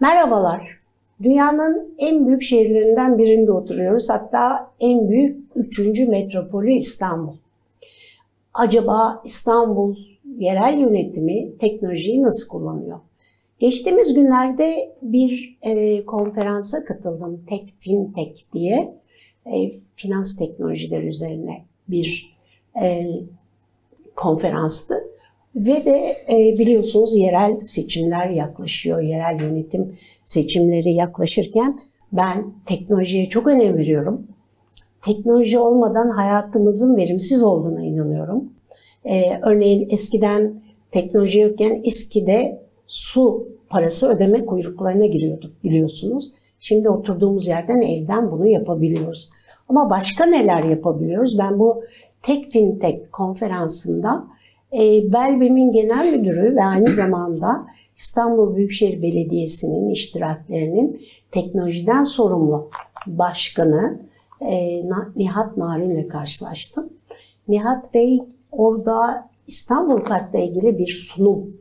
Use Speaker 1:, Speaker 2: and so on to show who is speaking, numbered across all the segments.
Speaker 1: Merhabalar. Dünyanın en büyük şehirlerinden birinde oturuyoruz. Hatta en büyük üçüncü metropolü İstanbul. Acaba İstanbul yerel yönetimi teknolojiyi nasıl kullanıyor? Geçtiğimiz günlerde bir e, konferansa katıldım. Tech FinTech diye. E, finans teknolojileri üzerine bir e, konferanstı. Ve de e, biliyorsunuz yerel seçimler yaklaşıyor. Yerel yönetim seçimleri yaklaşırken ben teknolojiye çok önem veriyorum. Teknoloji olmadan hayatımızın verimsiz olduğuna inanıyorum. E, örneğin eskiden teknoloji yokken İSKİ'de su parası ödeme kuyruklarına giriyorduk biliyorsunuz. Şimdi oturduğumuz yerden evden bunu yapabiliyoruz. Ama başka neler yapabiliyoruz? Ben bu Tek Fintech konferansında e, Belbem'in genel müdürü ve aynı zamanda İstanbul Büyükşehir Belediyesi'nin iştiraklerinin teknolojiden sorumlu başkanı e, Nihat Narin'le karşılaştım. Nihat Bey orada İstanbul Kart'la ilgili bir sunum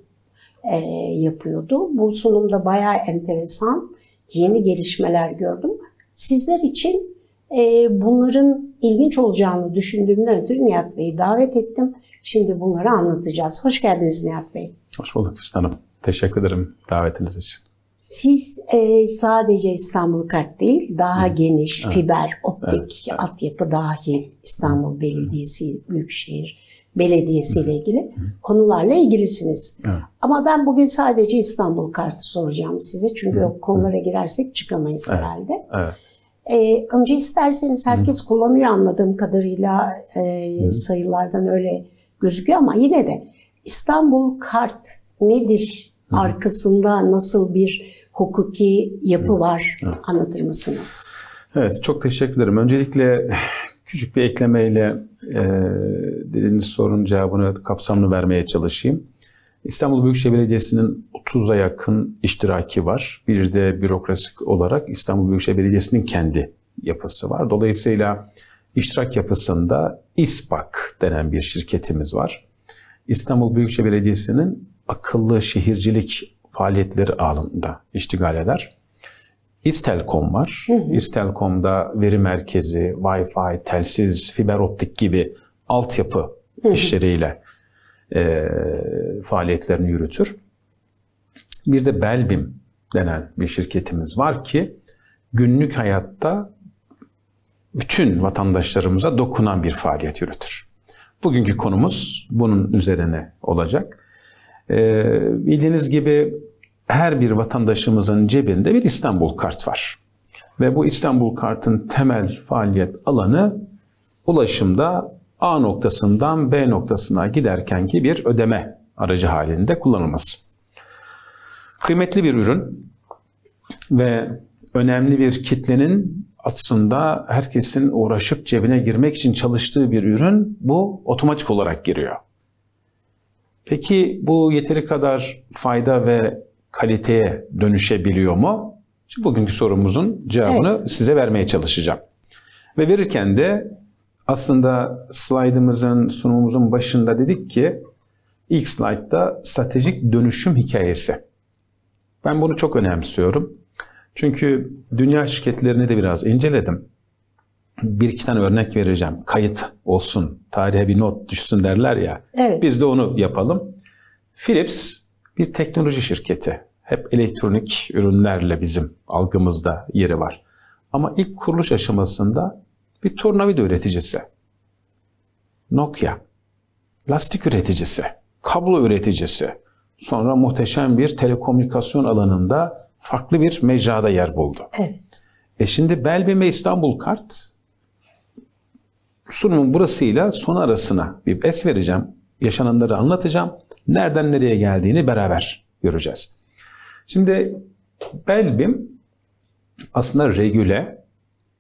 Speaker 1: e, yapıyordu. Bu sunumda bayağı enteresan yeni gelişmeler gördüm. Sizler için e, bunların ilginç olacağını düşündüğümden ötürü Nihat Bey'i davet ettim. Şimdi bunları anlatacağız. Hoş geldiniz Nihat Bey.
Speaker 2: Hoş bulduk Füsun Hanım. Teşekkür ederim davetiniz için.
Speaker 1: Siz e, sadece İstanbul Kart değil, daha Hı. geniş evet. fiber, optik, evet. Altyapı dahil İstanbul Belediyesi, Büyükşehir Belediyesi ile ilgili Hı. konularla ilgilisiniz. Evet. Ama ben bugün sadece İstanbul Kart'ı soracağım size. Çünkü Hı. o konulara girersek çıkamayız evet. herhalde. Evet. Ee, önce isterseniz herkes Hı. kullanıyor anladığım kadarıyla e, sayılardan öyle gözüküyor ama yine de İstanbul Kart nedir? Arkasında nasıl bir hukuki yapı var? Anlatır mısınız?
Speaker 2: Evet, çok teşekkür ederim. Öncelikle küçük bir eklemeyle e, dediğiniz sorunun cevabını kapsamlı vermeye çalışayım. İstanbul Büyükşehir Belediyesi'nin 30'a yakın iştiraki var. Bir de bürokrasik olarak İstanbul Büyükşehir Belediyesi'nin kendi yapısı var. Dolayısıyla iştirak yapısında İSPAK denen bir şirketimiz var. İstanbul Büyükşehir Belediyesi'nin akıllı şehircilik faaliyetleri alanında iştigal eder. İstelkom var. Hı hı. İstelkom'da veri merkezi, Wi-Fi, telsiz, fiber optik gibi altyapı hı hı. işleriyle e, faaliyetlerini yürütür. Bir de Belbim denen bir şirketimiz var ki günlük hayatta bütün vatandaşlarımıza dokunan bir faaliyet yürütür. Bugünkü konumuz bunun üzerine olacak. Ee, bildiğiniz gibi her bir vatandaşımızın cebinde bir İstanbul kart var. Ve bu İstanbul kartın temel faaliyet alanı ulaşımda A noktasından B noktasına giderkenki bir ödeme aracı halinde kullanılması. Kıymetli bir ürün ve önemli bir kitlenin aslında herkesin uğraşıp cebine girmek için çalıştığı bir ürün bu otomatik olarak giriyor. Peki bu yeteri kadar fayda ve kaliteye dönüşebiliyor mu? Şimdi bugünkü sorumuzun cevabını evet. size vermeye çalışacağım. Ve verirken de aslında slaydımızın, sunumumuzun başında dedik ki ilk slaytta stratejik dönüşüm hikayesi. Ben bunu çok önemsiyorum. Çünkü dünya şirketlerini de biraz inceledim. Bir iki tane örnek vereceğim. Kayıt olsun, tarihe bir not düşsün derler ya. Evet. Biz de onu yapalım. Philips bir teknoloji şirketi. Hep elektronik ürünlerle bizim algımızda yeri var. Ama ilk kuruluş aşamasında bir tornavida üreticisi. Nokia, lastik üreticisi, kablo üreticisi. Sonra muhteşem bir telekomünikasyon alanında farklı bir mecrada yer buldu. Evet. E şimdi Belbim ve İstanbul Kart sunumun burasıyla son arasına bir es vereceğim. Yaşananları anlatacağım. Nereden nereye geldiğini beraber göreceğiz. Şimdi Belbim aslında regüle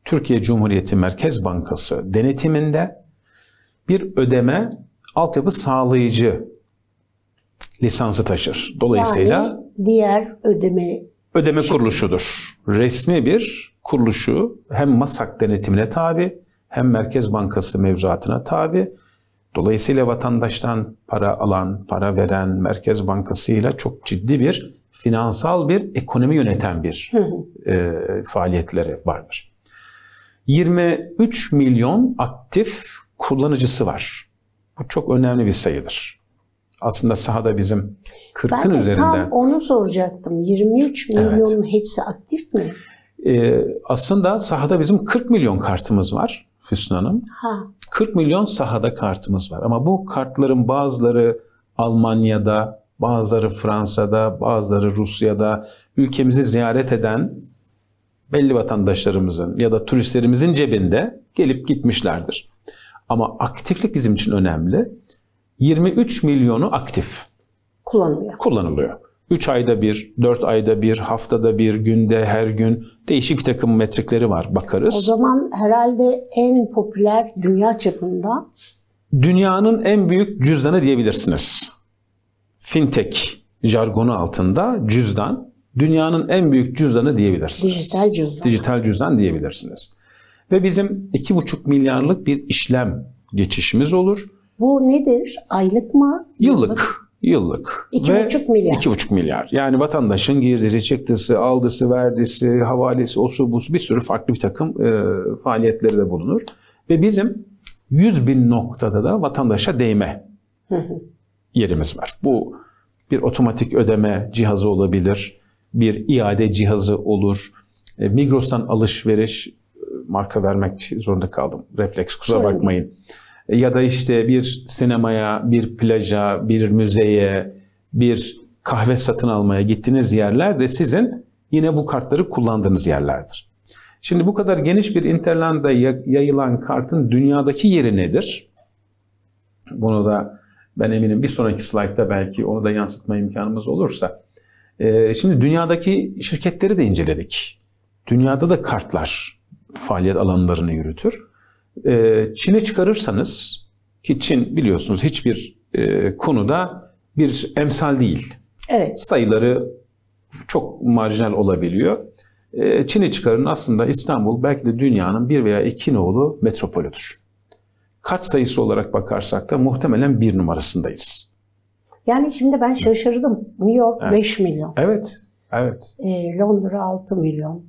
Speaker 2: Türkiye Cumhuriyeti Merkez Bankası denetiminde bir ödeme altyapı sağlayıcı lisansı taşır. Dolayısıyla
Speaker 1: yani diğer ödeme
Speaker 2: ödeme kuruluşudur. Resmi bir kuruluşu hem MASAK denetimine tabi hem Merkez Bankası mevzuatına tabi. Dolayısıyla vatandaştan para alan, para veren Merkez Bankası ile çok ciddi bir finansal bir ekonomi yöneten bir e, faaliyetleri vardır. 23 milyon aktif kullanıcısı var. Bu çok önemli bir sayıdır. Aslında sahada bizim 40'ın
Speaker 1: Ben de
Speaker 2: üzerinde.
Speaker 1: tam onu soracaktım. 23
Speaker 2: Evet.
Speaker 1: milyonun hepsi aktif mi?
Speaker 2: E, aslında sahada bizim 40 milyon kartımız var Füsun Hanım.
Speaker 1: Ha,
Speaker 2: 40 milyon sahada kartımız var. Ama bu kartların bazıları Almanya'da, bazıları Fransa'da, bazıları Rusya'da ülkemizi ziyaret eden belli vatandaşlarımızın ya da turistlerimizin cebinde gelip gitmişlerdir. Ama aktiflik bizim için önemli. 23 milyonu aktif
Speaker 1: kullanılıyor.
Speaker 2: kullanılıyor. 3 ayda bir, 4 ayda bir, haftada bir, günde, her gün değişik bir takım metrikleri var. Bakarız.
Speaker 1: O zaman herhalde en popüler dünya çapında
Speaker 2: dünyanın en büyük cüzdanı diyebilirsiniz. Fintech jargonu altında cüzdan dünyanın en büyük cüzdanı diyebilirsiniz.
Speaker 1: dijital cüzdan.
Speaker 2: Dijital cüzdan diyebilirsiniz. Ve bizim 2,5 milyarlık bir işlem geçişimiz olur.
Speaker 1: Bu nedir? Aylık mı?
Speaker 2: Yıllık. Yıllık.
Speaker 1: İki
Speaker 2: Ve
Speaker 1: buçuk milyar.
Speaker 2: 2,5 milyar. Yani vatandaşın girdisi, çıktısı, aldısı, verdisi, havalesi, osu busu bir sürü farklı bir takım e, faaliyetleri de bulunur. Ve bizim 100 bin noktada da vatandaşa değme yerimiz var. Bu bir otomatik ödeme cihazı olabilir, bir iade cihazı olur. E, Migros'tan alışveriş, e, marka vermek zorunda kaldım. Refleks kusura bakmayın. E, Ya da işte bir sinemaya, bir plaja, bir müzeye, bir kahve satın almaya gittiğiniz yerler de sizin yine bu kartları kullandığınız yerlerdir. Şimdi bu kadar geniş bir interlanda ya- yayılan kartın dünyadaki yeri nedir? Bunu da ben eminim bir sonraki slaytta belki onu da yansıtma imkanımız olursa. Ee, şimdi dünyadaki şirketleri de inceledik. Dünyada da kartlar faaliyet alanlarını yürütür. Ee, Çin'i çıkarırsanız ki Çin biliyorsunuz hiçbir e, konuda bir emsal değil.
Speaker 1: Evet.
Speaker 2: Sayıları çok marjinal olabiliyor. Ee, Çin'i çıkarın aslında İstanbul belki de dünyanın bir veya iki nolu metropolüdür. Kart sayısı olarak bakarsak da muhtemelen bir numarasındayız.
Speaker 1: Yani şimdi ben şaşırdım. New York
Speaker 2: Evet.
Speaker 1: 5 milyon.
Speaker 2: Evet, evet.
Speaker 1: e, Londra 6 milyon.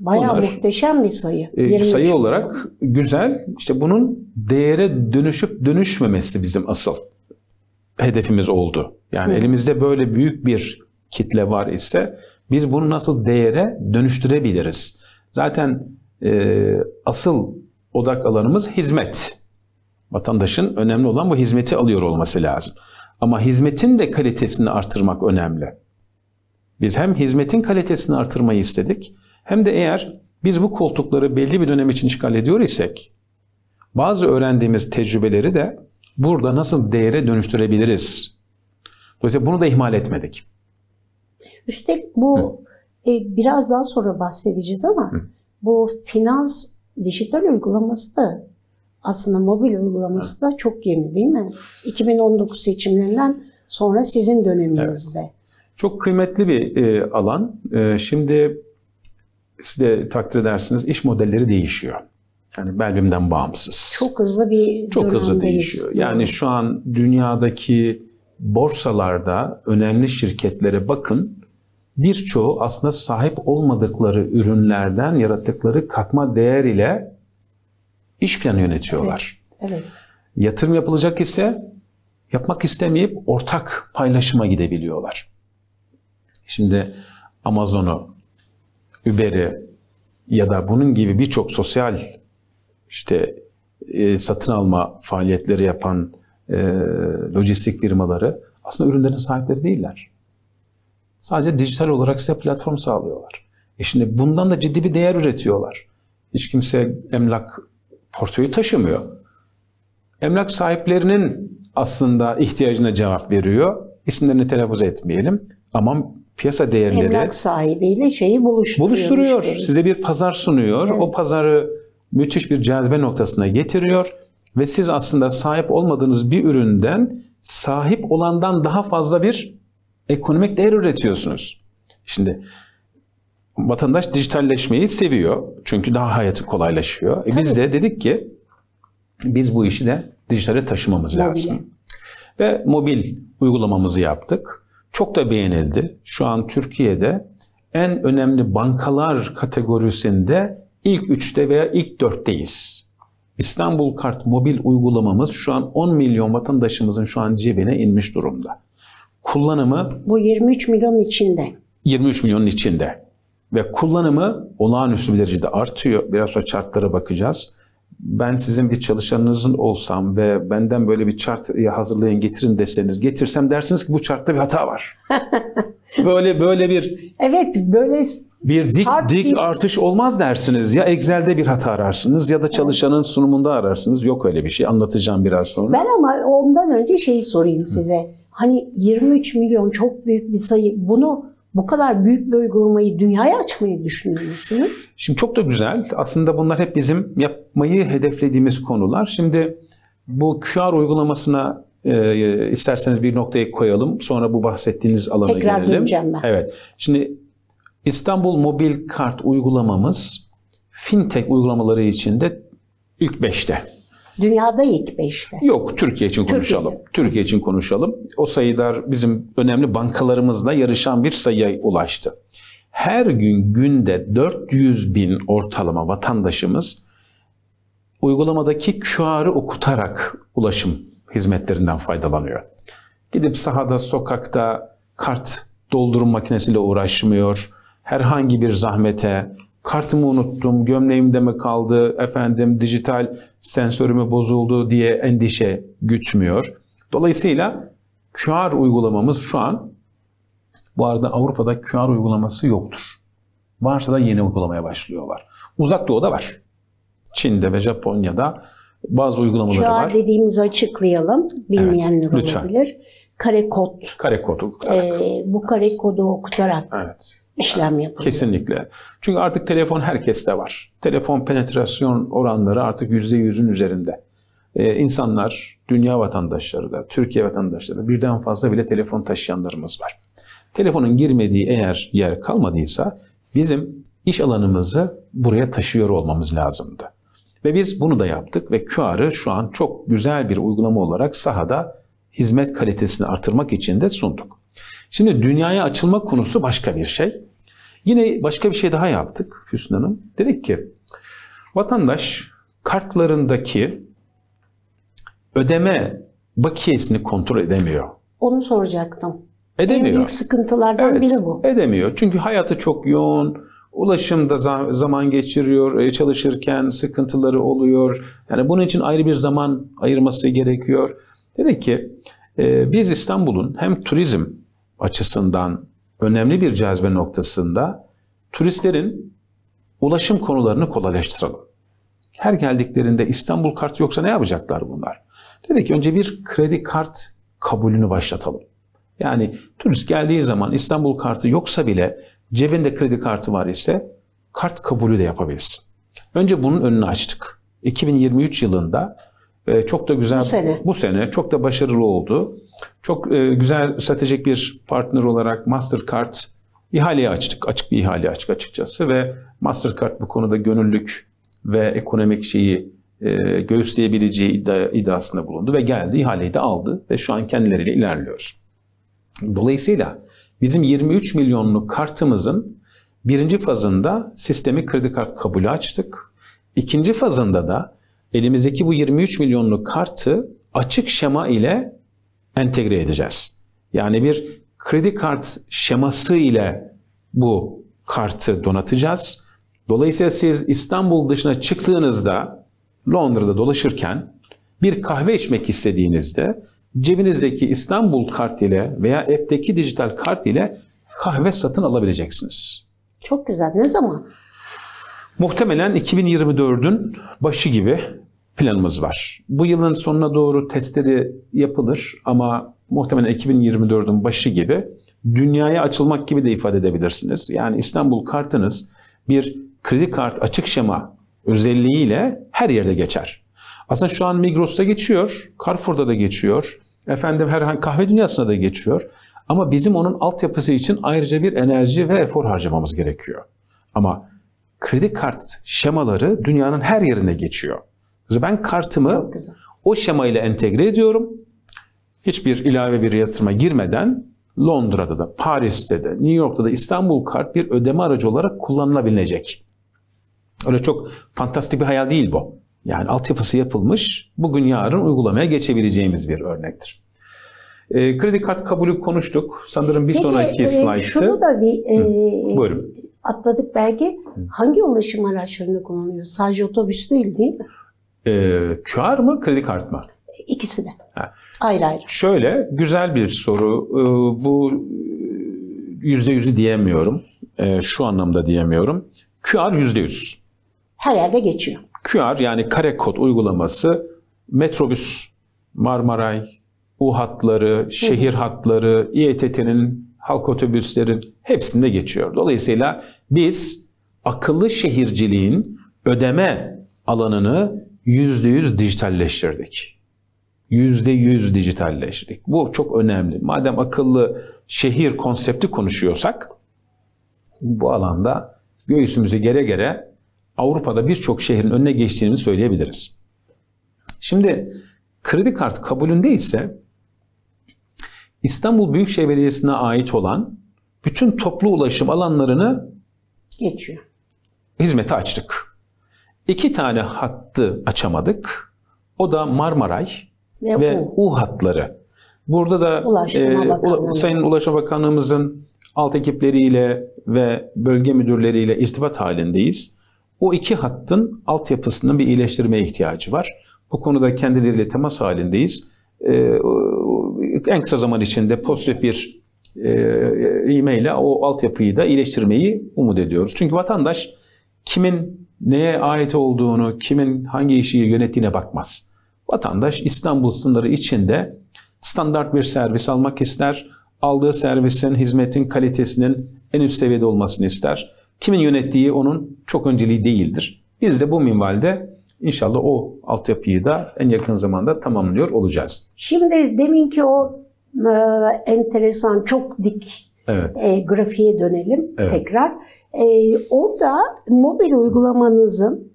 Speaker 1: Bayağı
Speaker 2: Bunlar,
Speaker 1: muhteşem bir sayı. 23
Speaker 2: sayı
Speaker 1: milyon.
Speaker 2: olarak güzel. İşte bunun değere dönüşüp dönüşmemesi bizim asıl hedefimiz oldu. Yani
Speaker 1: Hı.
Speaker 2: elimizde böyle büyük bir kitle var ise biz bunu nasıl değere dönüştürebiliriz? Zaten e, asıl odak alanımız hizmet. Vatandaşın önemli olan bu hizmeti alıyor olması lazım. Ama hizmetin de kalitesini artırmak önemli. Biz hem hizmetin kalitesini artırmayı istedik hem de eğer biz bu koltukları belli bir dönem için işgal ediyor isek bazı öğrendiğimiz tecrübeleri de burada nasıl değere dönüştürebiliriz? Dolayısıyla bunu da ihmal etmedik.
Speaker 1: Üstelik bu e, biraz daha sonra bahsedeceğiz ama
Speaker 2: Hı.
Speaker 1: bu finans dijital uygulaması da aslında mobil uygulaması da çok yeni değil mi? 2019 seçimlerinden sonra sizin döneminizde.
Speaker 2: Çok kıymetli bir e, alan. E, şimdi siz de takdir edersiniz iş modelleri değişiyor. Yani Belbim'den bağımsız.
Speaker 1: Çok hızlı bir
Speaker 2: Çok hızlı değişiyor. Yani şu an dünyadaki borsalarda önemli şirketlere bakın. Birçoğu aslında sahip olmadıkları ürünlerden yarattıkları katma değer ile iş planı yönetiyorlar.
Speaker 1: Evet.
Speaker 2: Yatırım yapılacak ise yapmak istemeyip ortak paylaşıma gidebiliyorlar. Şimdi Amazon'u, Uber'i ya da bunun gibi birçok sosyal işte e, satın alma faaliyetleri yapan e, lojistik firmaları aslında ürünlerin sahipleri değiller. Sadece dijital olarak size platform sağlıyorlar. E şimdi bundan da ciddi bir değer üretiyorlar. Hiç kimse emlak portföyü taşımıyor. Emlak sahiplerinin aslında ihtiyacına cevap veriyor. İsimlerini telaffuz etmeyelim ama piyasa değerleri
Speaker 1: Emlak sahibiyle şeyi buluşturuyor.
Speaker 2: buluşturuyor. Size bir pazar sunuyor.
Speaker 1: Evet.
Speaker 2: O pazarı müthiş bir cazibe noktasına getiriyor ve siz aslında sahip olmadığınız bir üründen sahip olandan daha fazla bir ekonomik değer üretiyorsunuz. Şimdi vatandaş dijitalleşmeyi seviyor. Çünkü daha hayatı kolaylaşıyor. E biz de dedik ki biz bu işi de dijitale taşımamız
Speaker 1: Mobile.
Speaker 2: lazım. Ve mobil uygulamamızı yaptık. Çok da beğenildi. Şu an Türkiye'de en önemli bankalar kategorisinde ilk üçte veya ilk dörtteyiz. İstanbul Kart mobil uygulamamız şu an 10 milyon vatandaşımızın şu an cebine inmiş durumda. Kullanımı
Speaker 1: Bu 23 milyon içinde.
Speaker 2: 23 milyonun içinde. Ve kullanımı olağanüstü bir derecede artıyor. Biraz sonra chartlara bakacağız. Ben sizin bir çalışanınızın olsam ve benden böyle bir chart hazırlayın getirin deseniz getirsem dersiniz ki bu chartta bir hata var. böyle böyle bir
Speaker 1: Evet böyle
Speaker 2: bir dik dik
Speaker 1: bir-
Speaker 2: artış olmaz dersiniz. Ya Excel'de bir hata ararsınız ya da çalışanın sunumunda ararsınız. Yok öyle bir şey. Anlatacağım biraz sonra.
Speaker 1: Ben ama ondan önce şeyi sorayım size. Hani 23 milyon çok büyük bir sayı. Bunu bu kadar büyük bir uygulamayı dünyaya açmayı düşünüyor musunuz?
Speaker 2: Şimdi çok da güzel. Aslında bunlar hep bizim yapmayı hedeflediğimiz konular. Şimdi bu QR uygulamasına e, isterseniz bir noktayı koyalım. Sonra bu bahsettiğiniz alana
Speaker 1: Tekrar
Speaker 2: gelelim.
Speaker 1: döneceğim ben.
Speaker 2: Evet. Şimdi İstanbul Mobil Kart uygulamamız fintech uygulamaları içinde ilk 5'te.
Speaker 1: Dünyada ilk 5'te.
Speaker 2: Yok, Türkiye için konuşalım. Türkiye için konuşalım. O sayılar bizim önemli bankalarımızla yarışan bir sayıya ulaştı. Her gün günde 400 bin ortalama vatandaşımız uygulamadaki QR'ı okutarak ulaşım hizmetlerinden faydalanıyor. Gidip sahada, sokakta kart doldurum makinesiyle uğraşmıyor. Herhangi bir zahmete, kartımı unuttum, gömleğimde mi kaldı, efendim dijital sensörümü bozuldu diye endişe gütmüyor. Dolayısıyla QR uygulamamız şu an, bu arada Avrupa'da QR uygulaması yoktur. Varsa da yeni uygulamaya başlıyorlar. Uzak Doğu'da var. Çin'de ve Japonya'da bazı uygulamaları var.
Speaker 1: QR dediğimizi açıklayalım. Bilmeyenler
Speaker 2: Evet, lütfen.
Speaker 1: olabilir. Kare kod.
Speaker 2: Kare kodu.
Speaker 1: Ee, bu kare kodu okutarak
Speaker 2: Evet.
Speaker 1: işlem yapılıyor.
Speaker 2: Kesinlikle. Çünkü artık telefon herkeste var. Telefon penetrasyon oranları artık %100'ün üzerinde. Ee, insanlar, dünya vatandaşları da, Türkiye vatandaşları da birden fazla bile telefon taşıyanlarımız var. Telefonun girmediği eğer yer kalmadıysa bizim iş alanımızı buraya taşıyor olmamız lazımdı. Ve biz bunu da yaptık ve QR'ı şu an çok güzel bir uygulama olarak sahada hizmet kalitesini artırmak için de sunduk. Şimdi dünyaya açılma konusu başka bir şey. Yine başka bir şey daha yaptık Füsun Hanım. Dedik ki vatandaş kartlarındaki ödeme bakiyesini kontrol edemiyor.
Speaker 1: Onu soracaktım. En
Speaker 2: Edemiyor.
Speaker 1: büyük sıkıntılardan
Speaker 2: Evet,
Speaker 1: biri bu.
Speaker 2: Edemiyor. Çünkü hayatı çok yoğun. Ulaşımda za- zaman geçiriyor. e, Çalışırken sıkıntıları oluyor. Yani bunun için ayrı bir zaman ayırması gerekiyor. Dedik ki e, biz İstanbul'un hem turizm açısından önemli bir cazibe noktasında turistlerin ulaşım konularını kolaylaştıralım. Her geldiklerinde İstanbul kart yoksa ne yapacaklar bunlar? Dedik ki önce bir kredi kart kabulünü başlatalım. Yani turist geldiği zaman İstanbul kartı yoksa bile cebinde kredi kartı var ise kart kabulü de yapabilsin. Önce bunun önünü açtık. 2023 yılında çok da güzel
Speaker 1: Bu sene.
Speaker 2: bu sene çok da başarılı oldu. Çok e, güzel stratejik bir partner olarak Mastercard ihaleyi açtık. Açık bir ihale açık açıkçası ve Mastercard bu konuda gönüllülük ve ekonomik şeyi e, göğüsleyebileceği iddia, iddiasında bulundu ve geldi ihaleyi de aldı ve şu an kendileriyle ilerliyoruz. Dolayısıyla bizim 23 milyonluk kartımızın birinci fazında sistemi kredi kart kabulü açtık. İkinci fazında da elimizdeki bu 23 milyonluk kartı açık şema ile entegre edeceğiz. Yani bir kredi kart şeması ile bu kartı donatacağız. Dolayısıyla siz İstanbul dışına çıktığınızda Londra'da dolaşırken bir kahve içmek istediğinizde cebinizdeki İstanbul kart ile veya app'teki dijital kart ile kahve satın alabileceksiniz.
Speaker 1: Çok güzel. Ne zaman?
Speaker 2: Muhtemelen 2024'ün başı gibi planımız var. Bu yılın sonuna doğru testleri yapılır ama muhtemelen 2024'ün başı gibi dünyaya açılmak gibi de ifade edebilirsiniz. Yani İstanbul kartınız bir kredi kart açık şema özelliğiyle her yerde geçer. Aslında şu an Migros'ta geçiyor, Carrefour'da da geçiyor, efendim herhangi kahve dünyasında da geçiyor. Ama bizim onun altyapısı için ayrıca bir enerji ve efor harcamamız gerekiyor. Ama kredi kart şemaları dünyanın her yerine geçiyor. Ben kartımı o şemayla entegre ediyorum. Hiçbir ilave bir yatırıma girmeden Londra'da da, Paris'te de, New York'ta da İstanbul kart bir ödeme aracı olarak kullanılabilecek. Öyle çok fantastik bir hayal değil bu. Yani altyapısı yapılmış, bugün yarın uygulamaya geçebileceğimiz bir örnektir. E, kredi kart kabulü konuştuk. Sanırım bir
Speaker 1: Peki,
Speaker 2: sonraki
Speaker 1: e,
Speaker 2: slayttı.
Speaker 1: Şunu da bir e,
Speaker 2: Buyurun.
Speaker 1: Atladık belki. Hangi ulaşım araçlarında kullanılıyor? Sadece otobüs değil değil mi?
Speaker 2: E, QR mı, kredi kart mı?
Speaker 1: İkisi de.
Speaker 2: Ha.
Speaker 1: Ayrı ayrı.
Speaker 2: Şöyle güzel bir soru. Ee, Bu e, yüzde yüzü diyemiyorum. Ee, Şu anlamda diyemiyorum. QR yüzde yüz.
Speaker 1: Her yerde geçiyor.
Speaker 2: QR yani kare kod uygulaması metrobüs, Marmaray, U hatları, şehir hatları, İETT'nin halk otobüslerin hepsinde geçiyor. Dolayısıyla biz akıllı şehirciliğin ödeme alanını yüzde yüz dijitalleştirdik. Yüzde yüz dijitalleştirdik. Bu çok önemli. Madem akıllı şehir konsepti konuşuyorsak bu alanda göğsümüzü gere gere Avrupa'da birçok şehrin önüne geçtiğini söyleyebiliriz. Şimdi kredi kart kabulünde ise İstanbul Büyükşehir Belediyesi'ne ait olan bütün toplu ulaşım alanlarını
Speaker 1: Geçiyor.
Speaker 2: hizmete açtık. İki tane hattı açamadık. O da Marmaray
Speaker 1: Ve,
Speaker 2: ve
Speaker 1: U.
Speaker 2: U hatları. Burada da
Speaker 1: Ulaştırma
Speaker 2: e,
Speaker 1: Bakanlığı'nın.
Speaker 2: Ula- Sayın Ulaştırma Bakanlığımızın alt ekipleriyle ve bölge müdürleriyle irtibat halindeyiz. O iki hattın altyapısının bir iyileştirmeye ihtiyacı var. Bu konuda kendileriyle temas halindeyiz. E, en kısa zaman içinde pozitif bir e, ile o altyapıyı da iyileştirmeyi umut ediyoruz. Çünkü vatandaş kimin neye ait olduğunu, kimin hangi işi yönettiğine bakmaz. Vatandaş İstanbul sınırı içinde standart bir servis almak ister. Aldığı servisin, hizmetin kalitesinin en üst seviyede olmasını ister. Kimin yönettiği onun çok önceliği değildir. Biz de bu minvalde inşallah o altyapıyı da en yakın zamanda tamamlıyor olacağız.
Speaker 1: Şimdi deminki o enteresan çok dik
Speaker 2: Evet.
Speaker 1: e, grafiğe dönelim
Speaker 2: Evet.
Speaker 1: tekrar. E, orada mobil uygulamanızın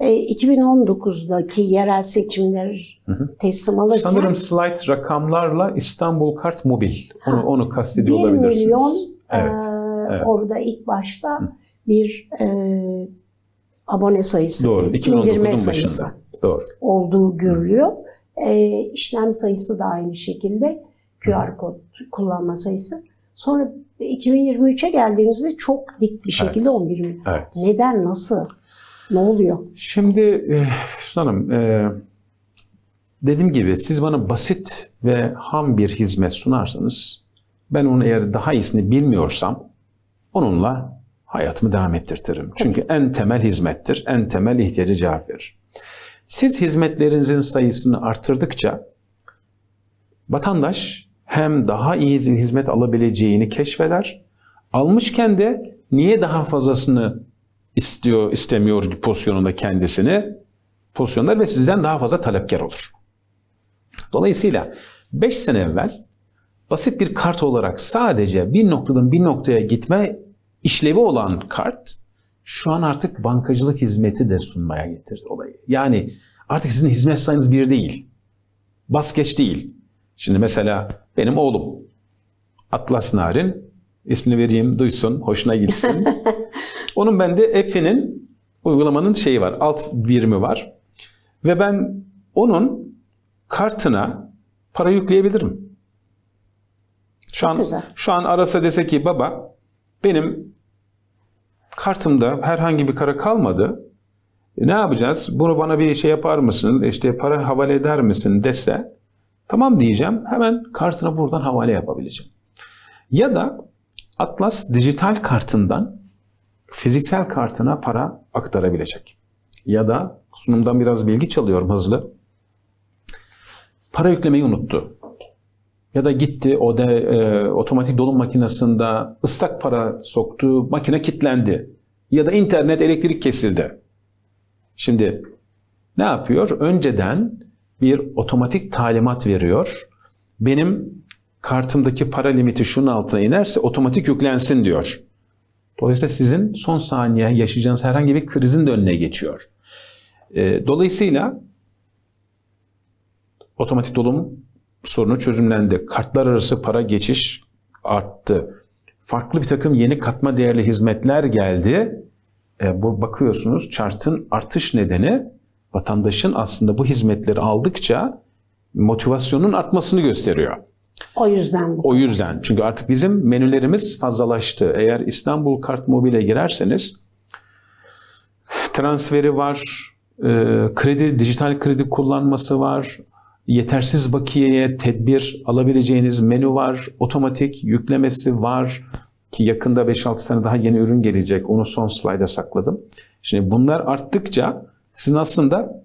Speaker 1: e, 2019'daki yerel seçimler teslim alırken
Speaker 2: Sanırım slide rakamlarla İstanbul Kart Mobil. Onu, onu
Speaker 1: 1
Speaker 2: kastediyor olabilirsiniz.
Speaker 1: milyon
Speaker 2: Evet,
Speaker 1: e,
Speaker 2: evet.
Speaker 1: orada ilk başta bir e, abone sayısı,
Speaker 2: Doğru.
Speaker 1: indirme
Speaker 2: 2019'un
Speaker 1: sayısı
Speaker 2: başında. Doğru.
Speaker 1: olduğu görülüyor. E, işlem sayısı da aynı şekilde QR kod kullanma sayısı. Sonra 2023'e geldiğimizde çok dik bir şekilde
Speaker 2: Evet.
Speaker 1: 11 milyon.
Speaker 2: Evet.
Speaker 1: Neden, nasıl, ne oluyor?
Speaker 2: Şimdi e, Füsun Hanım, e, dediğim gibi siz bana basit ve ham bir hizmet sunarsanız ben onu eğer daha iyisini bilmiyorsam onunla hayatımı devam ettirtirim. Çünkü en temel hizmettir, en temel ihtiyaca cevap verir. Siz hizmetlerinizin sayısını artırdıkça vatandaş hem daha iyi hizmet alabileceğini keşfeder, almışken de niye daha fazlasını istiyor, istemiyor pozisyonunda kendisini pozisyonlar ve sizden daha fazla talepkar olur. Dolayısıyla 5 sene evvel basit bir kart olarak sadece bir noktadan bir noktaya gitme işlevi olan kart şu an artık bankacılık hizmeti de sunmaya getirdi olayı. Yani artık sizin hizmet sayınız bir değil. Bas geç değil. Şimdi mesela benim oğlum Atlas Narin ismini vereyim duysun, hoşuna gitsin. Onun bende app'inin uygulamanın şeyi var, alt birimi var. Ve ben onun kartına para yükleyebilirim. Şu an
Speaker 1: güzel.
Speaker 2: şu an arasa dese ki baba benim kartımda herhangi bir kara kalmadı. E, ne yapacağız? Bunu bana bir şey yapar mısın? İşte para havale eder misin dese tamam diyeceğim. Hemen kartına buradan havale yapabileceğim. Ya da Atlas dijital kartından fiziksel kartına para aktarabilecek. Ya da sunumdan biraz bilgi çalıyorum hızlı. Para yüklemeyi unuttu. Ya da gitti o da e, otomatik dolum makinesinde ıslak para soktu, makine kilitlendi. Ya da internet elektrik kesildi. Şimdi ne yapıyor? Önceden bir otomatik talimat veriyor. Benim kartımdaki para limiti şunun altına inerse otomatik yüklensin diyor. Dolayısıyla sizin son saniye yaşayacağınız herhangi bir krizin de önüne geçiyor. E, dolayısıyla otomatik dolum sorunu çözümlendi. Kartlar arası para geçiş arttı. Farklı bir takım yeni katma değerli hizmetler geldi. E, bu bakıyorsunuz chart'ın artış nedeni vatandaşın aslında bu hizmetleri aldıkça motivasyonun artmasını gösteriyor.
Speaker 1: O yüzden.
Speaker 2: O yüzden çünkü artık bizim menülerimiz fazlalaştı. Eğer İstanbul Kart Mobil'e girerseniz transferi var, e, kredi, dijital kredi kullanması var, yetersiz bakiyeye tedbir alabileceğiniz menü var, otomatik yüklemesi var ki yakında 5-6 tane daha yeni ürün gelecek. Onu son slayda sakladım. Şimdi bunlar arttıkça sizin aslında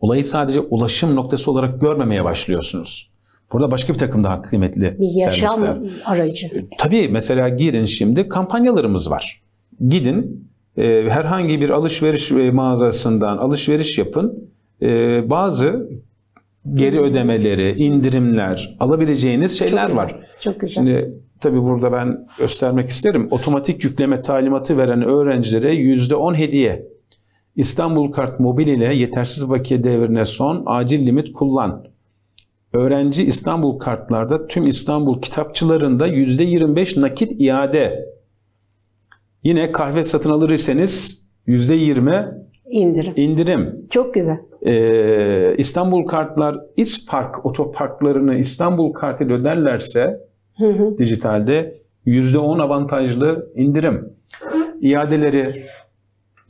Speaker 2: olayı sadece ulaşım noktası olarak görmemeye başlıyorsunuz. Burada başka bir takım daha kıymetli
Speaker 1: Bir yaşam
Speaker 2: servisler.
Speaker 1: aracı.
Speaker 2: Tabii mesela girin şimdi kampanyalarımız var. Gidin e, herhangi bir alışveriş e, mağazasından alışveriş yapın. E, bazı geri ödemeleri, indirimler alabileceğiniz şeyler
Speaker 1: güzel,
Speaker 2: var.
Speaker 1: Çok güzel.
Speaker 2: Şimdi tabii burada ben göstermek isterim. Otomatik yükleme talimatı veren öğrencilere %10 hediye. İstanbul Kart Mobil ile yetersiz bakiye devrine son acil limit kullan. Öğrenci İstanbul kartlarda tüm İstanbul kitapçılarında %25 nakit iade. Yine kahve satın alırsanız %20
Speaker 1: İndirim.
Speaker 2: indirim.
Speaker 1: Çok güzel.
Speaker 2: Ee, İstanbul kartlar İspark otoparklarını İstanbul kart ile öderlerse
Speaker 1: Hı hı.
Speaker 2: dijitalde %10 avantajlı indirim. İadeleri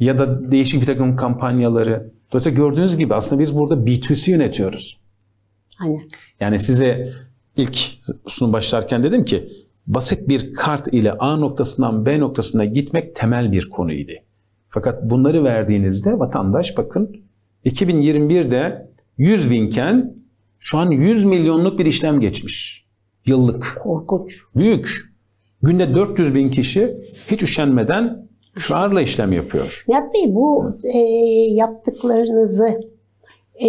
Speaker 2: ya da değişik bir takım kampanyaları. Dolayısıyla gördüğünüz gibi aslında biz burada B2C yönetiyoruz.
Speaker 1: Hani
Speaker 2: Yani size ilk sunum başlarken dedim ki basit bir kart ile A noktasından B noktasına gitmek temel bir konuydu. Fakat bunları verdiğinizde vatandaş bakın 2021'de 100 binken şu an 100 milyonluk bir işlem geçmiş. Yıllık.
Speaker 1: korkunç.
Speaker 2: Büyük. Günde 400 bin kişi hiç üşenmeden şuarla işlem yapıyor.
Speaker 1: Nihat Bey bu e, yaptıklarınızı e,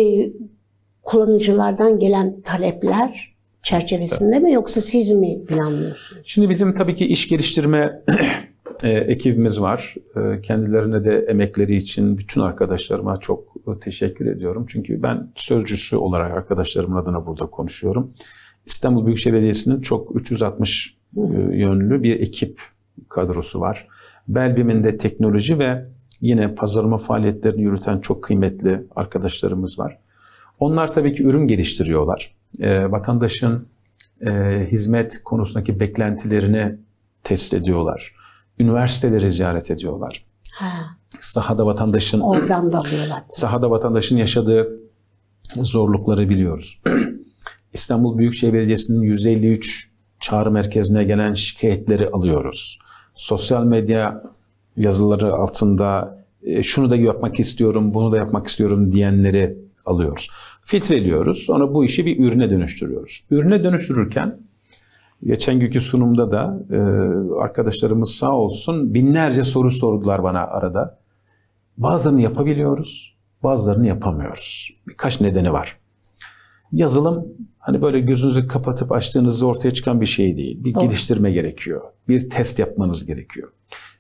Speaker 1: kullanıcılardan gelen talepler çerçevesinde mi yoksa siz mi planlıyorsunuz?
Speaker 2: Şimdi bizim tabii ki iş geliştirme e, ekibimiz var. E, kendilerine de emekleri için bütün arkadaşlarıma çok teşekkür ediyorum. Çünkü ben sözcüsü olarak arkadaşlarımın adına burada konuşuyorum. İstanbul Büyükşehir Belediyesi'nin çok 360 e, yönlü bir ekip kadrosu var. Belbim'in de teknoloji ve yine pazarlama faaliyetlerini yürüten çok kıymetli arkadaşlarımız var. Onlar tabii ki ürün geliştiriyorlar. E, vatandaşın e, hizmet konusundaki beklentilerini test ediyorlar. Üniversiteleri ziyaret ediyorlar.
Speaker 1: Ha,
Speaker 2: Sahada vatandaşın
Speaker 1: oradan da alıyorlar.
Speaker 2: sahada vatandaşın yaşadığı zorlukları biliyoruz. İstanbul Büyükşehir Belediyesi'nin 153 çağrı merkezine gelen şikayetleri alıyoruz. Sosyal medya yazıları altında e, şunu da yapmak istiyorum, bunu da yapmak istiyorum diyenleri alıyoruz. Filtreliyoruz. Sonra bu işi bir ürüne dönüştürüyoruz. Ürüne dönüştürürken geçen günkü sunumda da e, arkadaşlarımız sağ olsun binlerce soru sordular bana arada. Bazılarını yapabiliyoruz, bazılarını yapamıyoruz. Birkaç nedeni var. Yazılım hani böyle gözünüzü kapatıp açtığınızda ortaya çıkan bir şey değil. Bir
Speaker 1: Doğru.
Speaker 2: geliştirme gerekiyor. Bir test yapmanız gerekiyor.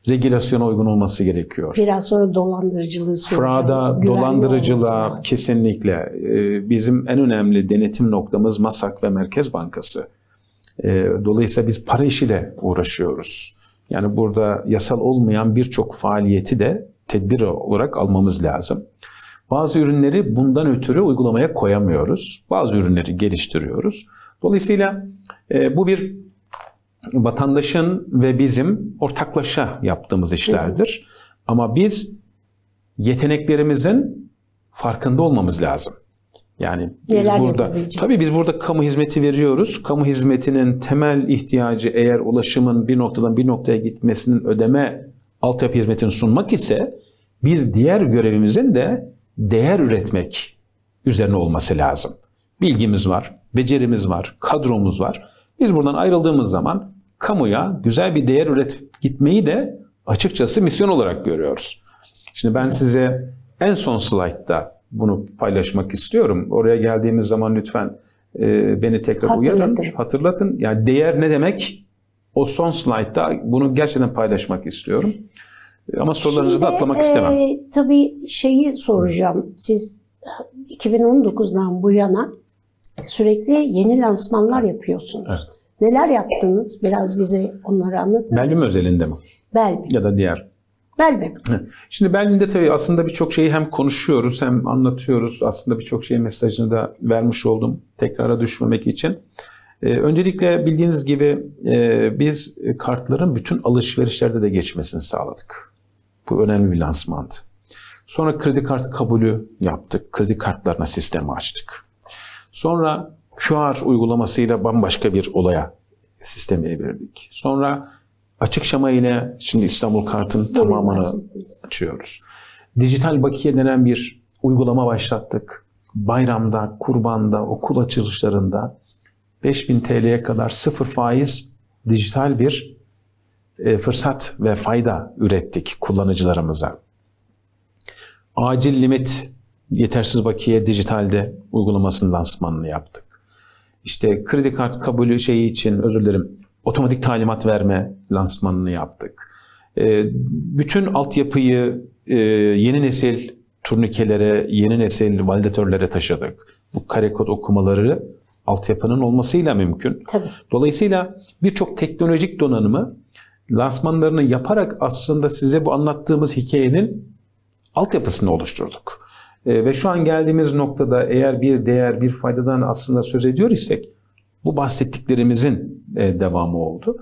Speaker 2: Regülasyona uygun olması gerekiyor.
Speaker 1: Biraz sonra dolandırıcılığı soracağım. Güvenli
Speaker 2: dolandırıcılığa kesinlikle. Ee, Bizim en önemli denetim noktamız MASAK ve Merkez Bankası. Ee, Dolayısıyla biz para işiyle uğraşıyoruz. Yani burada yasal olmayan birçok faaliyeti de tedbir olarak almamız lazım. Bazı ürünleri bundan ötürü uygulamaya koyamıyoruz. Bazı ürünleri geliştiriyoruz. Dolayısıyla e, bu bir vatandaşın ve bizim ortaklaşa yaptığımız işlerdir. Ama biz yeteneklerimizin farkında olmamız lazım. Yani biz
Speaker 1: Neler
Speaker 2: burada tabii biz burada kamu hizmeti veriyoruz. Kamu hizmetinin temel ihtiyacı eğer ulaşımın bir noktadan bir noktaya gitmesinin ödeme altyapı hizmetini sunmak ise bir diğer görevimizin de değer üretmek üzerine olması lazım. Bilgimiz var, becerimiz var, kadromuz var. Biz buradan ayrıldığımız zaman kamuya güzel bir değer üretip gitmeyi de açıkçası misyon olarak görüyoruz. Şimdi ben size en son slaytta bunu paylaşmak istiyorum. Oraya geldiğimiz zaman lütfen e, beni tekrar uyarın,
Speaker 1: Hatırlatırım.
Speaker 2: hatırlatın. Yani değer ne demek? O son slaytta bunu gerçekten paylaşmak istiyorum. Ama sorularınızı da
Speaker 1: Şimdi,
Speaker 2: atlamak istemem.
Speaker 1: e, tabii şeyi soracağım. Siz 2019'dan bu yana sürekli yeni lansmanlar yapıyorsunuz.
Speaker 2: Evet.
Speaker 1: Neler yaptınız? Biraz bize onları anlatır
Speaker 2: Belgüm
Speaker 1: mısınız?
Speaker 2: özelinde mi?
Speaker 1: Belbim.
Speaker 2: Ya da diğer.
Speaker 1: Belbim.
Speaker 2: Şimdi Berlin'de tabii aslında birçok şeyi hem konuşuyoruz hem anlatıyoruz. Aslında birçok şeyin mesajını da vermiş oldum tekrara düşmemek için. Ee, öncelikle bildiğiniz gibi e, biz kartların bütün alışverişlerde de geçmesini sağladık. Bu önemli bir lansmandı. Sonra kredi kartı kabulü yaptık. Kredi kartlarına sistemi açtık. Sonra QR uygulamasıyla bambaşka bir olaya sistemi evirdik. Sonra açık şama ile şimdi İstanbul Kart'ın tamamını açıyoruz. Dijital bakiye denen bir uygulama başlattık. Bayramda, kurbanda, okul açılışlarında 5000 TL'ye kadar sıfır faiz dijital bir fırsat ve fayda ürettik kullanıcılarımıza. Acil limit yetersiz bakiye dijitalde uygulamasının lansmanını yaptık. İşte kredi kart kabulü şeyi için özür dilerim otomatik talimat verme lansmanını yaptık. E, bütün altyapıyı e, yeni nesil turnikelere, yeni nesil validatörlere taşıdık. Bu kare kod okumaları altyapının olmasıyla mümkün.
Speaker 1: Tabii.
Speaker 2: Dolayısıyla birçok teknolojik donanımı lansmanlarını yaparak aslında size bu anlattığımız hikayenin altyapısını oluşturduk. E, ve şu an geldiğimiz noktada eğer bir değer, bir faydadan aslında söz ediyor isek bu bahsettiklerimizin e, devamı oldu.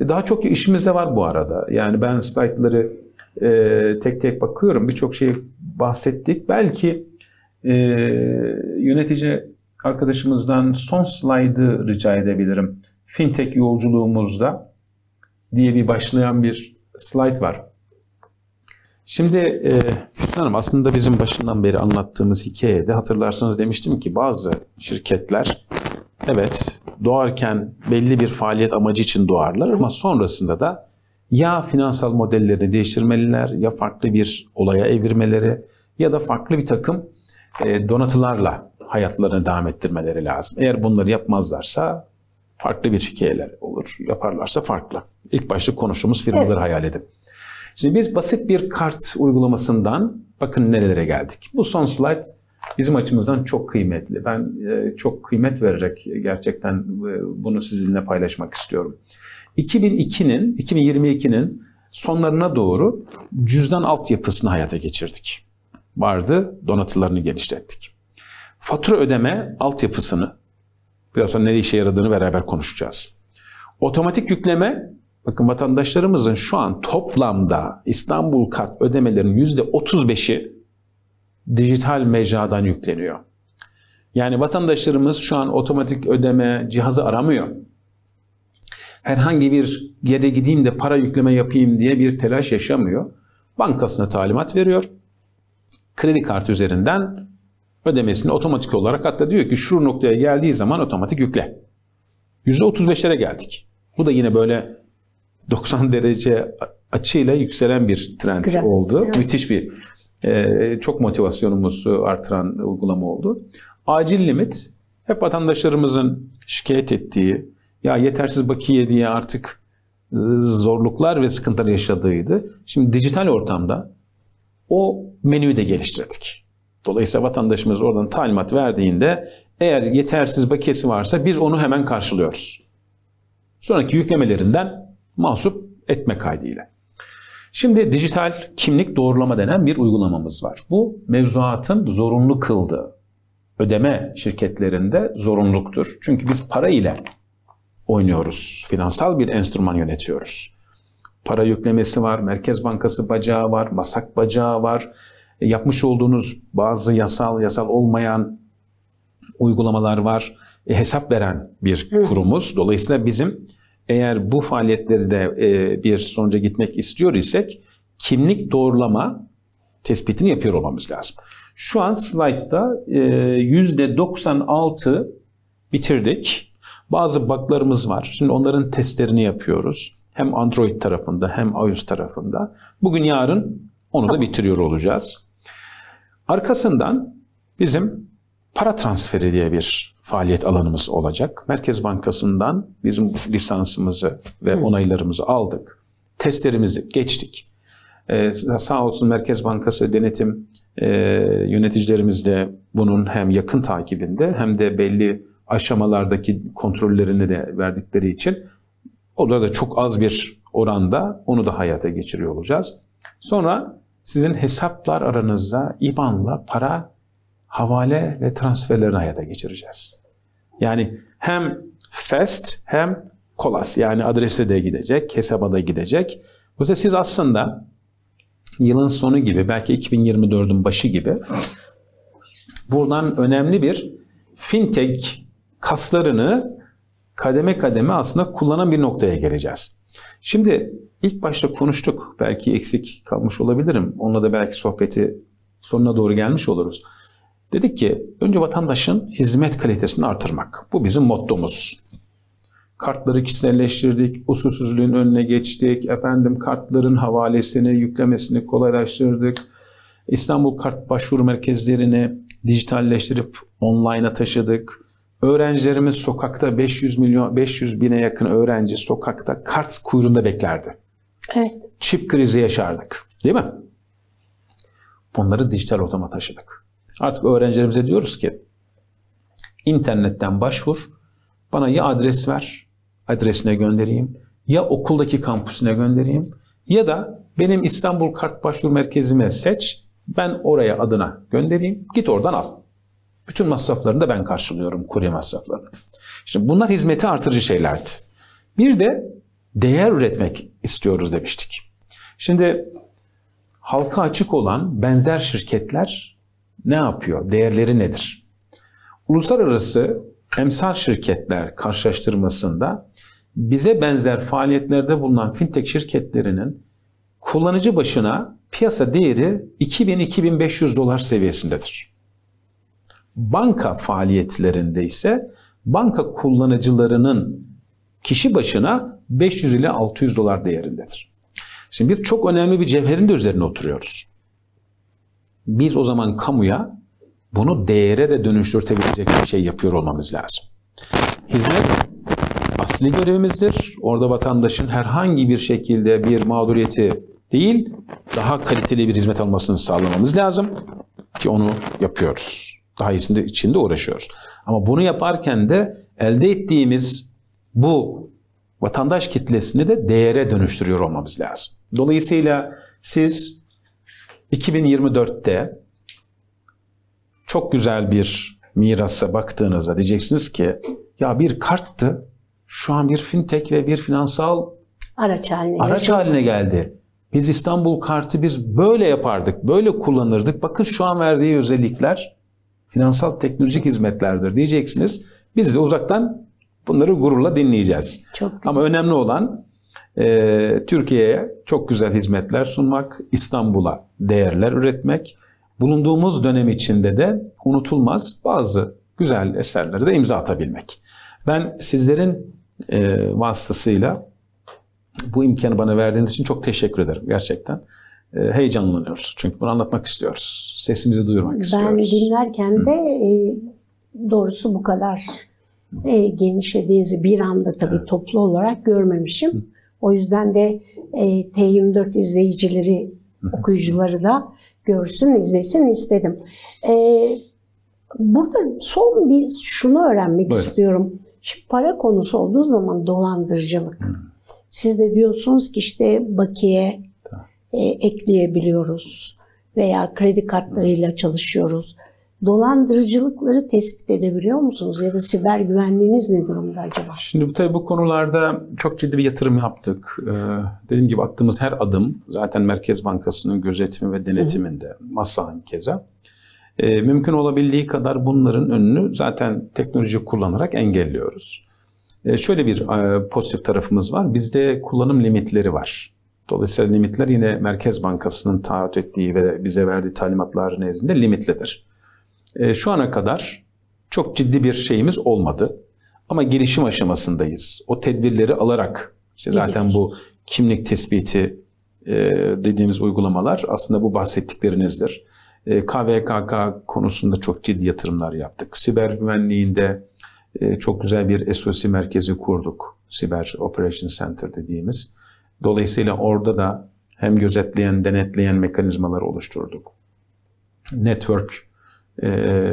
Speaker 2: E, daha çok işimiz de var bu arada. Yani ben slaytları e, tek tek bakıyorum. Birçok şey bahsettik. Belki e, yönetici arkadaşımızdan son slaydı rica edebilirim. Fintech yolculuğumuzda diye bir başlayan bir slide var. Şimdi e, Füsun Hanım aslında bizim başından beri anlattığımız hikayede hatırlarsanız demiştim ki bazı şirketler evet doğarken belli bir faaliyet amacı için doğarlar ama sonrasında da ya finansal modellerini değiştirmeliler ya farklı bir olaya evirmeleri ya da farklı bir takım e, donatılarla hayatlarını devam ettirmeleri lazım. Eğer bunları yapmazlarsa farklı bir hikayeler olur. Yaparlarsa farklı. İlk başta konuştuğumuz firmaları
Speaker 1: Evet.
Speaker 2: hayal edin. Şimdi biz basit bir kart uygulamasından bakın nerelere geldik. Bu son slide bizim açımızdan çok kıymetli. Ben e, çok kıymet vererek gerçekten e, bunu sizinle paylaşmak istiyorum. 2002'nin, 2022'nin sonlarına doğru cüzdan altyapısını hayata geçirdik. Vardı, donatılarını genişlettik. Fatura ödeme altyapısını, biraz sonra ne işe yaradığını beraber konuşacağız. Otomatik yükleme, bakın vatandaşlarımızın şu an toplamda İstanbul kart ödemelerinin %35'i dijital mecradan yükleniyor. Yani vatandaşlarımız şu an otomatik ödeme cihazı aramıyor. Herhangi bir yere gideyim de para yükleme yapayım diye bir telaş yaşamıyor. Bankasına talimat veriyor. Kredi kartı üzerinden ödemesini otomatik olarak hatta diyor ki şu noktaya geldiği zaman otomatik yükle. %35'lere geldik. Bu da yine böyle 90 derece açıyla yükselen bir trend
Speaker 1: Güzel.
Speaker 2: oldu.
Speaker 1: Evet.
Speaker 2: Müthiş bir e, çok motivasyonumuzu artıran uygulama oldu. Acil limit hep vatandaşlarımızın şikayet ettiği ya yetersiz bakiye diye artık e, zorluklar ve sıkıntılar yaşadığıydı. Şimdi dijital ortamda o menüyü de geliştirdik. Dolayısıyla vatandaşımız oradan talimat verdiğinde eğer yetersiz bakiyesi varsa biz onu hemen karşılıyoruz. Sonraki yüklemelerinden mahsup etme kaydıyla. Şimdi dijital kimlik doğrulama denen bir uygulamamız var. Bu mevzuatın zorunlu kıldığı ödeme şirketlerinde zorunluluktur. Çünkü biz para ile oynuyoruz. Finansal bir enstrüman yönetiyoruz. Para yüklemesi var, Merkez Bankası bacağı var, masak bacağı var. Yapmış olduğunuz bazı yasal, yasal olmayan uygulamalar var. E, hesap veren bir kurumuz. Dolayısıyla bizim eğer bu faaliyetleri de e, bir sonuca gitmek istiyor isek kimlik doğrulama tespitini yapıyor olmamız lazım. Şu an slaytta e, %96 bitirdik. Bazı bug'larımız var. Şimdi onların testlerini yapıyoruz. Hem Android tarafında hem iOS tarafında. Bugün yarın onu da bitiriyor olacağız. Arkasından bizim para transferi diye bir faaliyet alanımız olacak. Merkez Bankası'ndan bizim lisansımızı ve onaylarımızı aldık. Testlerimizi geçtik. Ee, sağ olsun Merkez Bankası denetim e, yöneticilerimiz de bunun hem yakın takibinde hem de belli aşamalardaki kontrollerini de verdikleri için orada da çok az bir oranda onu da hayata geçiriyor olacağız. Sonra sizin hesaplar aranızda IBAN'la para havale ve transferlerini hayata geçireceğiz. Yani hem fast hem kolas yani adrese de gidecek, hesaba da gidecek. Bu yüzden siz aslında yılın sonu gibi belki 2024'ün başı gibi buradan önemli bir fintech kaslarını kademe kademe aslında kullanan bir noktaya geleceğiz. Şimdi ilk başta konuştuk. Belki eksik kalmış olabilirim. Onunla da belki sohbeti sonuna doğru gelmiş oluruz. Dedik ki önce vatandaşın hizmet kalitesini artırmak. Bu bizim mottomuz. Kartları kişiselleştirdik, usulsüzlüğün önüne geçtik, efendim kartların havalesini, yüklemesini kolaylaştırdık. İstanbul Kart Başvuru Merkezlerini dijitalleştirip online'a taşıdık. Öğrencilerimiz sokakta 500 milyon 500 bine yakın öğrenci sokakta kart kuyruğunda beklerdi.
Speaker 1: Evet.
Speaker 2: Çip krizi yaşardık. Değil mi? Bunları dijital ortama taşıdık. Artık öğrencilerimize diyoruz ki internetten başvur, bana ya adres ver, adresine göndereyim, ya okuldaki kampüsüne göndereyim ya da benim İstanbul Kart Başvuru Merkezime seç, ben oraya adına göndereyim, git oradan al. Bütün masraflarını da ben karşılıyorum, kurye masraflarını. Şimdi bunlar hizmeti artırıcı şeylerdi. Bir de değer üretmek istiyoruz demiştik. Şimdi halka açık olan benzer şirketler ne yapıyor? Değerleri nedir? Uluslararası emsal şirketler karşılaştırmasında bize benzer faaliyetlerde bulunan fintech şirketlerinin kullanıcı başına piyasa değeri 2000-2500 dolar seviyesindedir. Banka faaliyetlerinde ise banka kullanıcılarının kişi başına 500 ile 600 dolar değerindedir. Şimdi bir çok önemli bir cevherin de üzerine oturuyoruz. Biz o zaman kamuya bunu değere de dönüştürtebilecek bir şey yapıyor olmamız lazım. Hizmet asli görevimizdir. Orada vatandaşın herhangi bir şekilde bir mağduriyeti değil, daha kaliteli bir hizmet almasını sağlamamız lazım ki onu yapıyoruz. Daha iyisinde içinde uğraşıyoruz. Ama bunu yaparken de elde ettiğimiz bu vatandaş kitlesini de değere dönüştürüyor olmamız lazım. Dolayısıyla siz 2024'te çok güzel bir mirasa baktığınızda diyeceksiniz ki ya bir karttı şu an bir fintech ve bir finansal
Speaker 1: Araç haline
Speaker 2: araç haline geldi. Biz İstanbul kartı biz böyle yapardık, böyle kullanırdık. Bakın şu an verdiği özellikler finansal teknolojik hizmetlerdir diyeceksiniz. Biz de uzaktan bunları gururla dinleyeceğiz.
Speaker 1: Çok güzel.
Speaker 2: Ama önemli olan e, Türkiye'ye çok güzel hizmetler sunmak, İstanbul'a değerler üretmek, bulunduğumuz dönem içinde de unutulmaz bazı güzel eserlere de imza atabilmek. Ben sizlerin e, vasıtasıyla bu imkanı bana verdiğiniz için çok teşekkür ederim gerçekten. E, heyecanlanıyoruz çünkü bunu anlatmak istiyoruz. Sesimizi duyurmak
Speaker 1: Ben
Speaker 2: istiyoruz.
Speaker 1: dinlerken de e, doğrusu bu kadar e, genişlediğinizi bir anda tabii toplu olarak görmemişim. O yüzden de e, T24 izleyicileri, okuyucuları da görsün, izlesin istedim. E, burada son bir şunu öğrenmek
Speaker 2: Buyurun.
Speaker 1: istiyorum. Şimdi para konusu olduğu zaman dolandırıcılık. Siz de diyorsunuz ki işte bakiye e, ekleyebiliyoruz veya kredi kartlarıyla çalışıyoruz. Dolandırıcılıkları tespit edebiliyor musunuz ya da siber güvenliğiniz ne durumda acaba?
Speaker 2: Şimdi tabii bu konularda çok ciddi bir yatırım yaptık. Ee, dediğim gibi attığımız her adım zaten Merkez Bankası'nın gözetimi ve denetiminde. MASA'nın keza. Ee, mümkün olabildiği kadar bunların önünü zaten teknoloji kullanarak engelliyoruz. Ee, şöyle bir e, pozitif tarafımız var. Bizde kullanım limitleri var. Dolayısıyla limitler yine Merkez Bankası'nın taahhüt ettiği ve bize verdiği talimatlar nezdinde limitlidir. E, şu ana kadar çok ciddi bir şeyimiz olmadı. Ama gelişim aşamasındayız. O tedbirleri alarak işte zaten bu kimlik tespiti e, dediğimiz uygulamalar aslında bu bahsettiklerinizdir. E, KVKK konusunda çok ciddi yatırımlar yaptık. Siber güvenliğinde e, çok güzel bir SOC merkezi kurduk. Siber Operation Center dediğimiz. Dolayısıyla orada da hem gözetleyen, denetleyen mekanizmalar oluşturduk. Network e,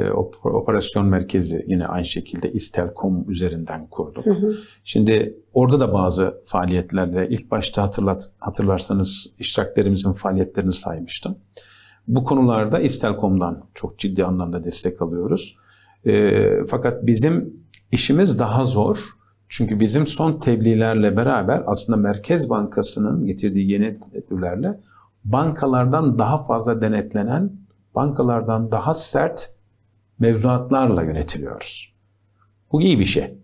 Speaker 2: op- operasyon merkezi yine aynı şekilde İstelkom üzerinden kurduk.
Speaker 1: Hı hı.
Speaker 2: Şimdi orada da bazı faaliyetlerde ilk başta hatırlat, hatırlarsanız iştiraklerimizin faaliyetlerini saymıştım. Bu konularda İstelkom'dan çok ciddi anlamda destek alıyoruz. E, fakat bizim işimiz daha zor. Çünkü bizim son tebliğlerle beraber aslında Merkez Bankası'nın getirdiği yeni tedbirlerle bankalardan daha fazla denetlenen, bankalardan daha sert mevzuatlarla yönetiliyoruz. Bu iyi bir şey.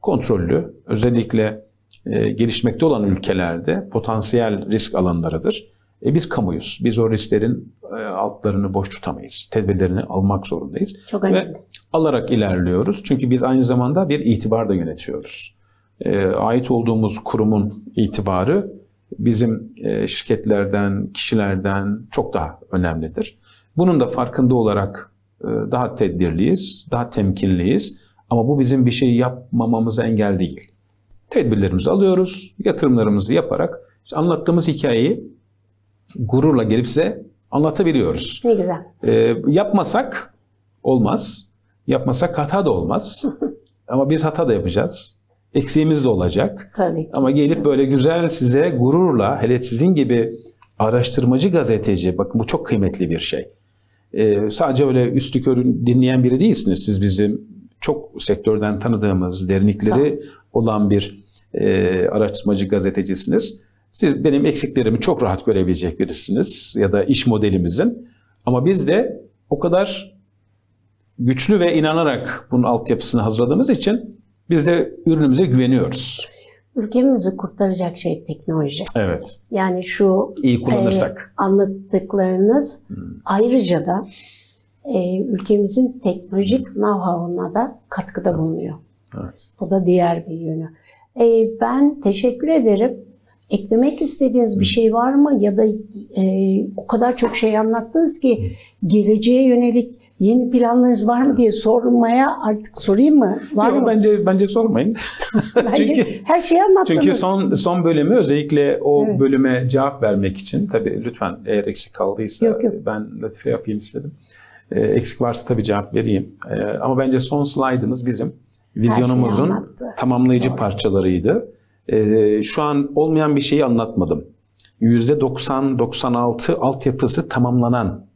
Speaker 2: Kontrollü, özellikle e, gelişmekte olan ülkelerde potansiyel risk alanlarıdır. E, biz kamuyuz. Biz o risklerin e, altlarını boş tutamayız. Tedbirlerini almak zorundayız.
Speaker 1: Çok önemli.
Speaker 2: Ve alarak ilerliyoruz. Çünkü biz aynı zamanda bir itibar da yönetiyoruz. E, ait olduğumuz kurumun itibarı bizim e, şirketlerden, kişilerden çok daha önemlidir. Bunun da farkında olarak e, daha tedbirliyiz, daha temkinliyiz. Ama bu bizim bir şey yapmamamıza engel değil. Tedbirlerimizi alıyoruz, yatırımlarımızı yaparak işte anlattığımız hikayeyi gururla gelip size anlatabiliyoruz.
Speaker 1: Ne güzel.
Speaker 2: E, yapmasak olmaz. Yapmasak hata da olmaz. Ama biz hata da yapacağız. Eksiğimiz de olacak.
Speaker 1: Tabii.
Speaker 2: Ama gelip böyle güzel size gururla, hele sizin gibi araştırmacı gazeteci, bakın bu çok kıymetli bir şey. Ee, sadece öyle üstü körü dinleyen biri değilsiniz. Siz bizim çok sektörden tanıdığımız, derinlikleri olan bir e, araştırmacı gazetecisiniz. Siz benim eksiklerimi çok rahat görebilecek birisiniz ya da iş modelimizin. Ama biz de o kadar güçlü ve inanarak bunun altyapısını hazırladığımız için biz de ürünümüze güveniyoruz.
Speaker 1: Ülkemizi kurtaracak şey teknoloji.
Speaker 2: Evet.
Speaker 1: Yani şu
Speaker 2: İyi kullanırsak.
Speaker 1: e, anlattıklarınız
Speaker 2: Hmm.
Speaker 1: ayrıca da e, ülkemizin teknolojik know-how'una da katkıda bulunuyor.
Speaker 2: Evet.
Speaker 1: Bu da diğer bir yönü. E, ben teşekkür ederim. Eklemek istediğiniz bir şey var mı? Ya da e, o kadar çok şey anlattınız ki geleceğe yönelik yeni planlarınız var mı diye sormaya artık sorayım mı? Var
Speaker 2: Yok,
Speaker 1: mı?
Speaker 2: bence bence sormayın.
Speaker 1: Bence
Speaker 2: çünkü
Speaker 1: her şeyi anlattınız.
Speaker 2: çünkü son son bölümü özellikle o
Speaker 1: Evet.
Speaker 2: bölüme cevap vermek için tabii lütfen eğer eksik kaldıysa
Speaker 1: Yok, yok.
Speaker 2: ben latife yapayım istedim. Ee, eksik varsa tabii cevap vereyim. Ee, ama bence son slaydımız bizim vizyonumuzun tamamlayıcı
Speaker 1: Doğru.
Speaker 2: parçalarıydı. Ee, şu an olmayan bir şeyi anlatmadım. %90-96 altyapısı tamamlanan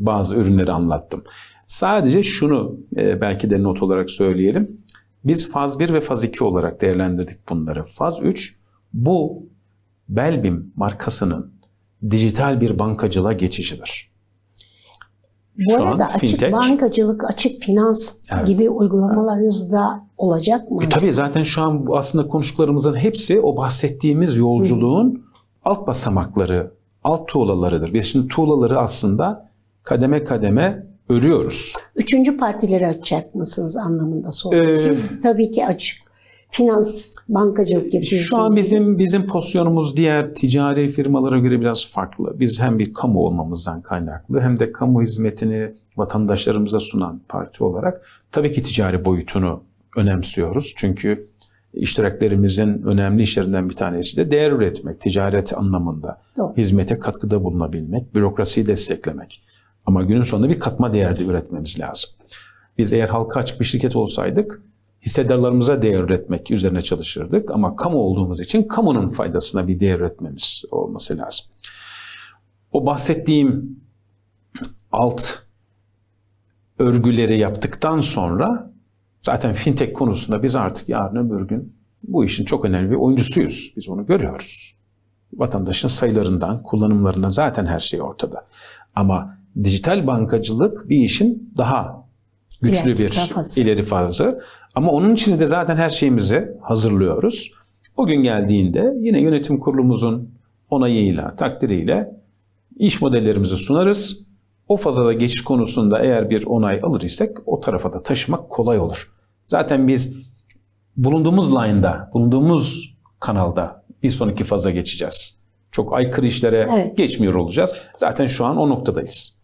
Speaker 2: bazı ürünleri anlattım. Sadece şunu e, belki de not olarak söyleyelim. Biz faz 1 ve faz 2 olarak değerlendirdik bunları. Faz 3 bu Belbim markasının dijital bir bankacılığa geçişidir.
Speaker 1: Bu
Speaker 2: Şu
Speaker 1: arada açık
Speaker 2: fintech-
Speaker 1: bankacılık, açık finans
Speaker 2: Evet.
Speaker 1: gibi uygulamalarınız da olacak mı?
Speaker 2: E tabii zaten şu an aslında konuştuklarımızın hepsi o bahsettiğimiz yolculuğun alt basamakları, alt tuğlalarıdır. Biz şimdi tuğlaları aslında kademe kademe örüyoruz.
Speaker 1: Üçüncü partileri açacak mısınız anlamında sordum.
Speaker 2: Ee,
Speaker 1: Siz tabii ki açık. Finans, bankacılık gibi.
Speaker 2: Şu an bizim bizim pozisyonumuz diğer ticari firmalara göre biraz farklı. Biz hem bir kamu olmamızdan kaynaklı hem de kamu hizmetini vatandaşlarımıza sunan parti olarak tabii ki ticari boyutunu önemsiyoruz. Çünkü iştiraklerimizin önemli işlerinden bir tanesi de değer üretmek, ticaret anlamında.
Speaker 1: Doğru.
Speaker 2: Hizmete katkıda bulunabilmek, bürokrasiyi desteklemek. Ama günün sonunda bir katma değer de üretmemiz lazım. Biz eğer halka açık bir şirket olsaydık hissedarlarımıza değer üretmek üzerine çalışırdık. Ama kamu olduğumuz için kamunun faydasına bir değer üretmemiz olması lazım. O bahsettiğim alt örgüleri yaptıktan sonra zaten fintech konusunda biz artık yarın öbür gün bu işin çok önemli bir oyuncusuyuz. Biz onu görüyoruz. Vatandaşın sayılarından, kullanımlarından zaten her şey ortada. Ama dijital bankacılık bir işin daha güçlü bir
Speaker 1: safhası.
Speaker 2: ileri fazı. Ama onun için de zaten her şeyimizi hazırlıyoruz. O gün geldiğinde yine yönetim kurulumuzun onayıyla, takdiriyle iş modellerimizi sunarız. O fazada geçiş konusunda eğer bir onay alır isek o tarafa da taşımak kolay olur. Zaten biz bulunduğumuz line'da, bulunduğumuz kanalda bir sonraki faza geçeceğiz. Çok aykırı işlere
Speaker 1: Evet.
Speaker 2: geçmiyor olacağız. Zaten şu an o noktadayız.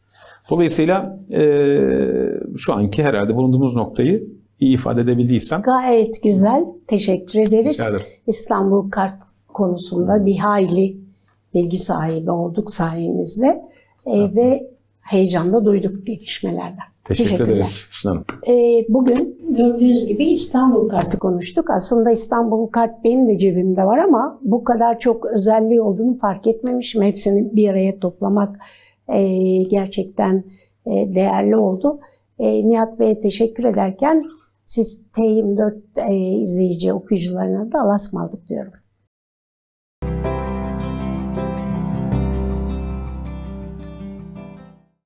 Speaker 2: Dolayısıyla eee, şu anki herhalde bulunduğumuz noktayı iyi ifade edebildiysem
Speaker 1: Gayet güzel. Teşekkür ederiz. İstanbul Kart konusunda bir hayli bilgi sahibi olduk sayenizde. Ee, ve heyecan da duyduk gelişmelerden.
Speaker 2: Teşekkür
Speaker 1: Teşekkürler.
Speaker 2: ederiz Füsun Hanım.
Speaker 1: Ee, bugün gördüğünüz gibi İstanbul kartı konuştuk. Aslında İstanbul kart benim de cebimde var ama bu kadar çok özelliği olduğunu fark etmemişim. Hepsini bir araya toplamak e, gerçekten e, değerli oldu. E, Nihat Bey'e teşekkür ederken siz T24 e, izleyici okuyucularına da Allah'a ısmarladık diyorum.